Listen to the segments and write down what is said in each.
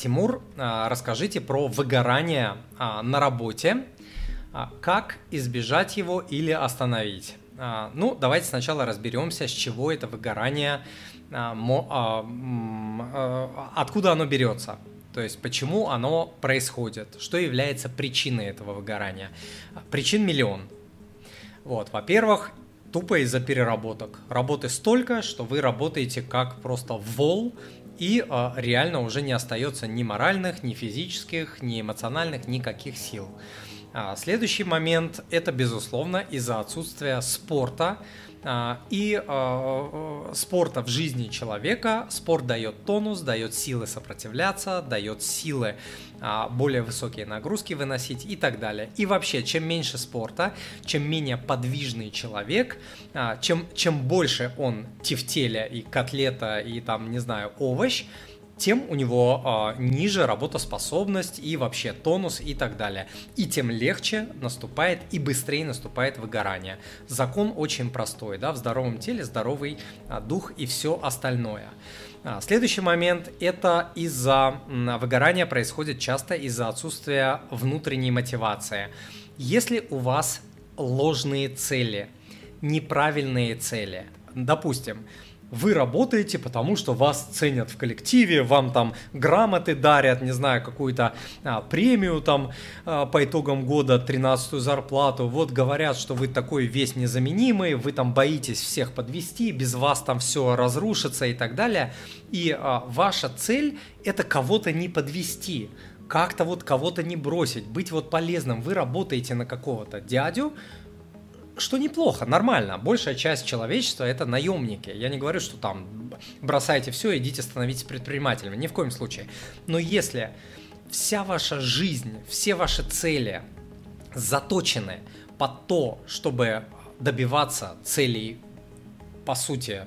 Тимур, расскажите про выгорание на работе, как избежать его или остановить. Ну, давайте сначала разберемся, с чего это выгорание, откуда оно берется. То есть почему оно происходит, что является причиной этого выгорания. Причин миллион. Вот, во-первых, тупо из-за переработок. Работы столько, что вы работаете как просто вол, и э, реально уже не остается ни моральных, ни физических, ни эмоциональных, никаких сил. А, следующий момент – это, безусловно, из-за отсутствия спорта, а, и а, спорта в жизни человека. Спорт дает тонус, дает силы сопротивляться, дает силы более высокие нагрузки выносить и так далее. И вообще, чем меньше спорта, чем менее подвижный человек, чем, чем больше он тефтеля и котлета и там, не знаю, овощ, тем у него э, ниже работоспособность и вообще тонус и так далее. И тем легче наступает и быстрее наступает выгорание. Закон очень простой, да, в здоровом теле здоровый э, дух и все остальное. А, следующий момент – это из-за выгорания происходит часто из-за отсутствия внутренней мотивации. Если у вас ложные цели, неправильные цели, допустим, вы работаете, потому что вас ценят в коллективе, вам там грамоты дарят, не знаю, какую-то а, премию там а, по итогам года, 13 зарплату, вот говорят, что вы такой весь незаменимый, вы там боитесь всех подвести, без вас там все разрушится и так далее, и а, ваша цель это кого-то не подвести, как-то вот кого-то не бросить, быть вот полезным, вы работаете на какого-то дядю, что неплохо, нормально. Большая часть человечества это наемники. Я не говорю, что там бросайте все, идите становитесь предпринимателями. Ни в коем случае. Но если вся ваша жизнь, все ваши цели заточены под то, чтобы добиваться целей, по сути,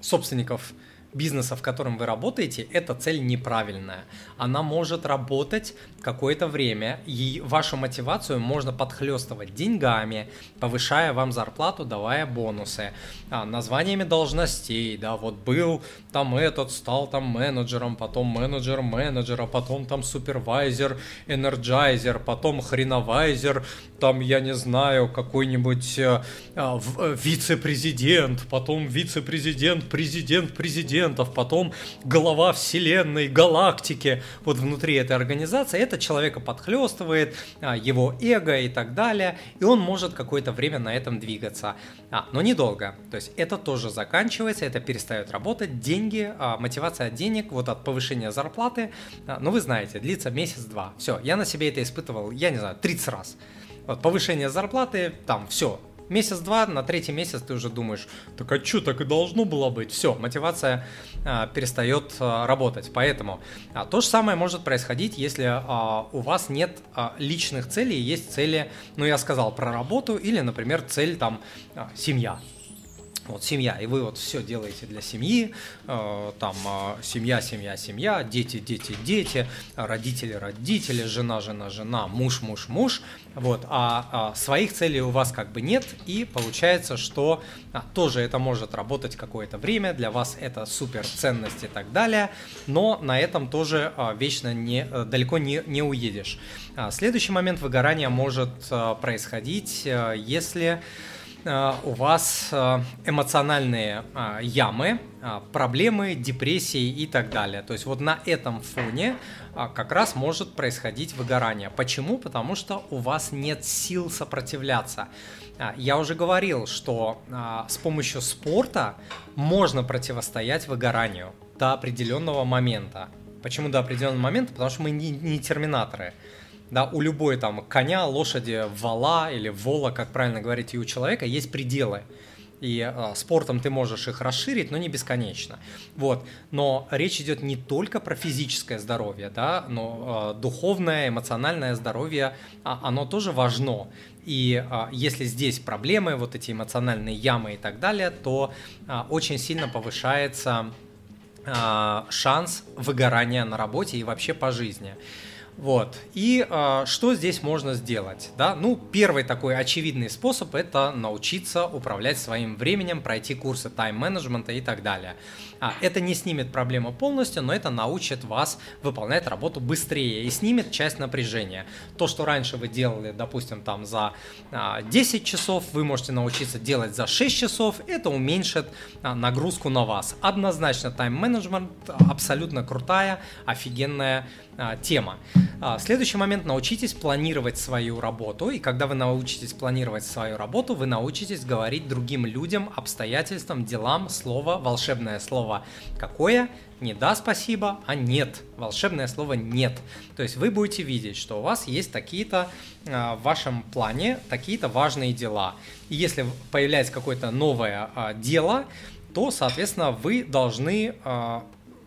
собственников бизнеса, в котором вы работаете, эта цель неправильная. Она может работать какое-то время, и вашу мотивацию можно подхлестывать деньгами, повышая вам зарплату, давая бонусы, а, названиями должностей, да, вот был там этот, стал там менеджером, потом менеджер менеджера, потом там супервайзер, энерджайзер, потом хреновайзер, там, я не знаю, какой-нибудь а, э, вице-президент, потом вице-президент, президент президентов, потом глава вселенной, галактики, вот внутри этой организации, это человека подхлестывает, а, его эго и так далее, и он может какое-то время на этом двигаться, а, но недолго, то есть это тоже заканчивается, это перестает работать, деньги, а, мотивация от денег, вот от повышения зарплаты, а, ну вы знаете, длится месяц-два, все, я на себе это испытывал, я не знаю, 30 раз, вот, повышение зарплаты, там, все, месяц-два, на третий месяц ты уже думаешь, так а что, так и должно было быть. Все, мотивация а, перестает а, работать. Поэтому а, то же самое может происходить, если а, у вас нет а, личных целей, есть цели, ну я сказал, про работу или, например, цель там а, семья вот семья, и вы вот все делаете для семьи, э, там э, семья, семья, семья, дети, дети, дети, родители, родители, жена, жена, жена, муж, муж, муж, вот, а, а своих целей у вас как бы нет, и получается, что а, тоже это может работать какое-то время, для вас это супер ценность и так далее, но на этом тоже а, вечно не, э, далеко не, не уедешь. Следующий момент выгорания может происходить, а, если Э, у вас э, эмоциональные э, ямы, проблемы, депрессии и так далее. То есть вот на этом фоне как раз может происходить выгорание. Почему? Потому что у вас нет сил сопротивляться. Я уже говорил, что с помощью спорта можно противостоять выгоранию до определенного момента. Почему до определенного момента? Потому что мы не, не терминаторы да, у любой там коня, лошади, вала или вола, как правильно говорить, и у человека есть пределы. И э, спортом ты можешь их расширить, но не бесконечно. Вот. Но речь идет не только про физическое здоровье, да, но э, духовное, эмоциональное здоровье, э, оно тоже важно. И э, если здесь проблемы, вот эти эмоциональные ямы и так далее, то э, очень сильно повышается э, шанс выгорания на работе и вообще по жизни. Вот. И э, что здесь можно сделать? Да? Ну, первый такой очевидный способ – это научиться управлять своим временем, пройти курсы тайм-менеджмента и так далее. А, это не снимет проблему полностью, но это научит вас выполнять работу быстрее и снимет часть напряжения. То, что раньше вы делали, допустим, там за а, 10 часов, вы можете научиться делать за 6 часов, это уменьшит а, нагрузку на вас. Однозначно тайм-менеджмент абсолютно крутая, офигенная а, тема. А, следующий момент, научитесь планировать свою работу, и когда вы научитесь планировать свою работу, вы научитесь говорить другим людям, обстоятельствам, делам, слово, волшебное слово какое? Не да, спасибо, а нет. Волшебное слово нет. То есть вы будете видеть, что у вас есть такие-то а, в вашем плане, такие-то важные дела. И если появляется какое-то новое дело, то, соответственно, вы должны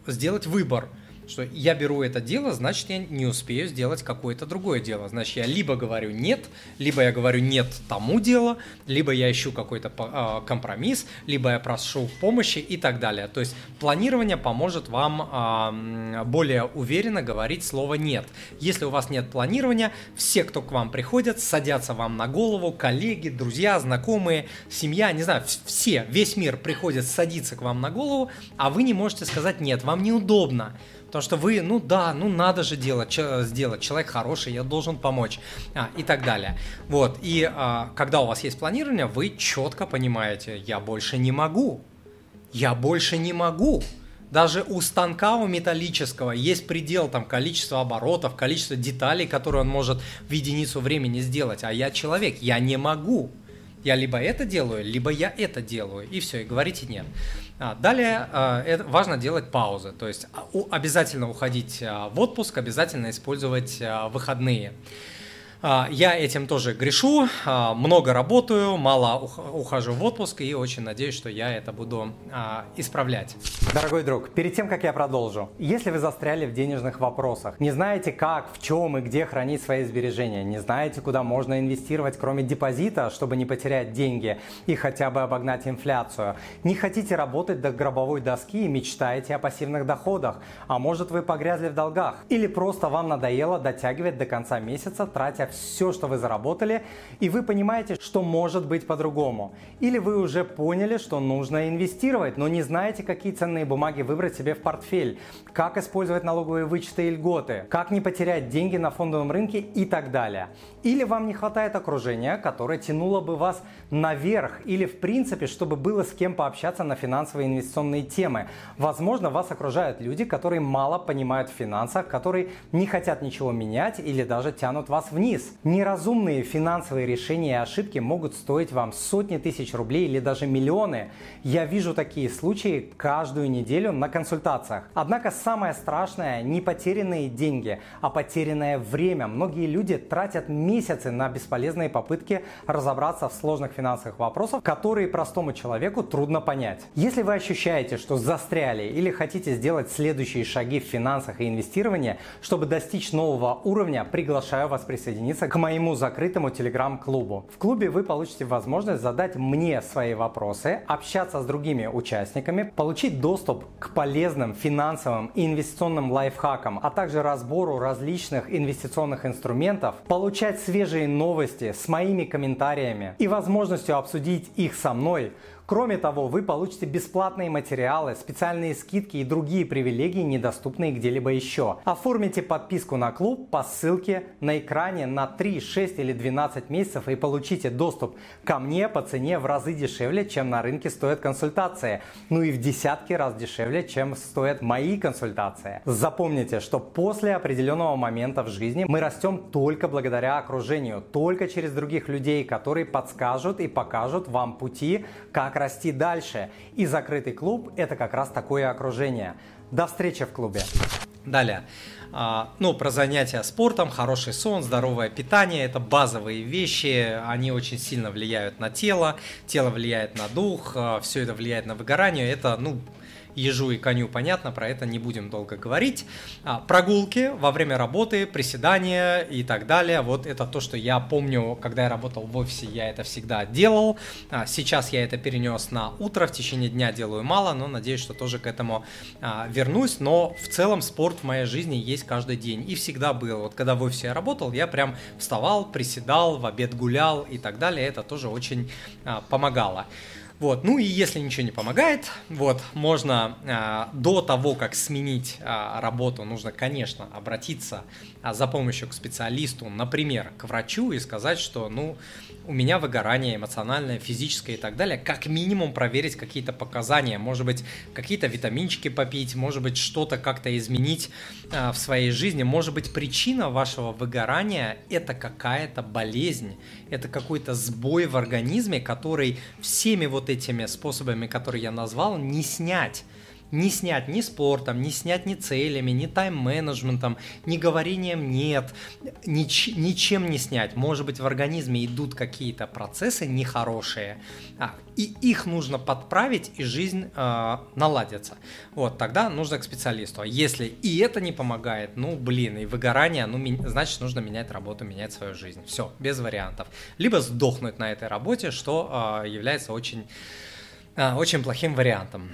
сделать выбор – что я беру это дело, значит, я не успею сделать какое-то другое дело. Значит, я либо говорю нет, либо я говорю нет тому делу, либо я ищу какой-то а, компромисс, либо я прошу помощи и так далее. То есть планирование поможет вам более уверенно говорить слово нет. Если у вас нет планирования, все, кто к вам приходят, садятся вам на голову, коллеги, друзья, знакомые, семья, не знаю, все, весь мир приходит садиться к вам на голову, а вы не можете сказать нет, вам неудобно. Потому что вы, ну да, ну надо же делать, сделать, человек хороший, я должен помочь а, и так далее. Вот, и а, когда у вас есть планирование, вы четко понимаете, я больше не могу, я больше не могу. Даже у станка у металлического есть предел там количества оборотов, количество деталей, которые он может в единицу времени сделать. А я человек, я не могу. Я либо это делаю, либо я это делаю. И все, и говорите нет. А, далее а, важно делать паузы, то есть а, обязательно уходить в отпуск, обязательно использовать выходные. А, я этим тоже грешу, а, много работаю, мало ухожу в отпуск и очень надеюсь, что я это буду а, исправлять. Дорогой друг, перед тем, как я продолжу, если вы застряли в денежных вопросах, не знаете как, в чем и где хранить свои сбережения, не знаете, куда можно инвестировать, кроме депозита, чтобы не потерять деньги и хотя бы обогнать инфляцию, не хотите работать до гробовой доски и мечтаете о пассивных доходах, а может вы погрязли в долгах, или просто вам надоело дотягивать до конца месяца, тратя все, что вы заработали, и вы понимаете, что может быть по-другому. Или вы уже поняли, что нужно инвестировать, но не знаете, какие ценные бумаги выбрать себе в портфель, как использовать налоговые вычеты и льготы, как не потерять деньги на фондовом рынке и так далее. Или вам не хватает окружения, которое тянуло бы вас наверх, или в принципе, чтобы было с кем пообщаться на финансовые инвестиционные темы. Возможно, вас окружают люди, которые мало понимают в финансах, которые не хотят ничего менять или даже тянут вас вниз. Неразумные финансовые решения и ошибки могут стоить вам сотни тысяч рублей или даже миллионы. Я вижу такие случаи каждую неделю на консультациях. Однако самое страшное не потерянные деньги, а потерянное время. Многие люди тратят месяцы на бесполезные попытки разобраться в сложных финансовых вопросах, которые простому человеку трудно понять. Если вы ощущаете, что застряли или хотите сделать следующие шаги в финансах и инвестировании, чтобы достичь нового уровня, приглашаю вас присоединиться присоединиться к моему закрытому телеграм-клубу. В клубе вы получите возможность задать мне свои вопросы, общаться с другими участниками, получить доступ к полезным финансовым и инвестиционным лайфхакам, а также разбору различных инвестиционных инструментов, получать свежие новости с моими комментариями и возможностью обсудить их со мной – Кроме того, вы получите бесплатные материалы, специальные скидки и другие привилегии, недоступные где-либо еще. Оформите подписку на клуб по ссылке на экране на 3, 6 или 12 месяцев и получите доступ ко мне по цене в разы дешевле, чем на рынке стоят консультации. Ну и в десятки раз дешевле, чем стоят мои консультации. Запомните, что после определенного момента в жизни мы растем только благодаря окружению, только через других людей, которые подскажут и покажут вам пути, как как расти дальше. И закрытый клуб – это как раз такое окружение. До встречи в клубе. Далее. А, ну, про занятия спортом, хороший сон, здоровое питание – это базовые вещи, они очень сильно влияют на тело, тело влияет на дух, а, все это влияет на выгорание, это, ну, ежу и коню понятно, про это не будем долго говорить. А, прогулки во время работы, приседания и так далее. Вот это то, что я помню, когда я работал в офисе, я это всегда делал. А, сейчас я это перенес на утро, в течение дня делаю мало, но надеюсь, что тоже к этому а, вернусь. Но в целом спорт в моей жизни есть каждый день и всегда был. Вот когда в офисе я работал, я прям вставал, приседал, в обед гулял и так далее. Это тоже очень помогало. Вот, ну и если ничего не помогает, вот, можно э, до того, как сменить э, работу, нужно, конечно, обратиться э, за помощью к специалисту, например, к врачу и сказать, что, ну, у меня выгорание эмоциональное, физическое и так далее, как минимум проверить какие-то показания, может быть, какие-то витаминчики попить, может быть, что-то как-то изменить э, в своей жизни, может быть, причина вашего выгорания – это какая-то болезнь, это какой-то сбой в организме, который всеми вот этими способами, которые я назвал, не снять не снять ни спортом, не снять ни целями, ни тайм-менеджментом, ни говорением нет, нич, ничем не снять. Может быть, в организме идут какие-то процессы нехорошие, а, и их нужно подправить, и жизнь э, наладится. Вот, тогда нужно к специалисту. А если и это не помогает, ну, блин, и выгорание, ну, значит, нужно менять работу, менять свою жизнь. Все, без вариантов. Либо сдохнуть на этой работе, что э, является очень, э, очень плохим вариантом.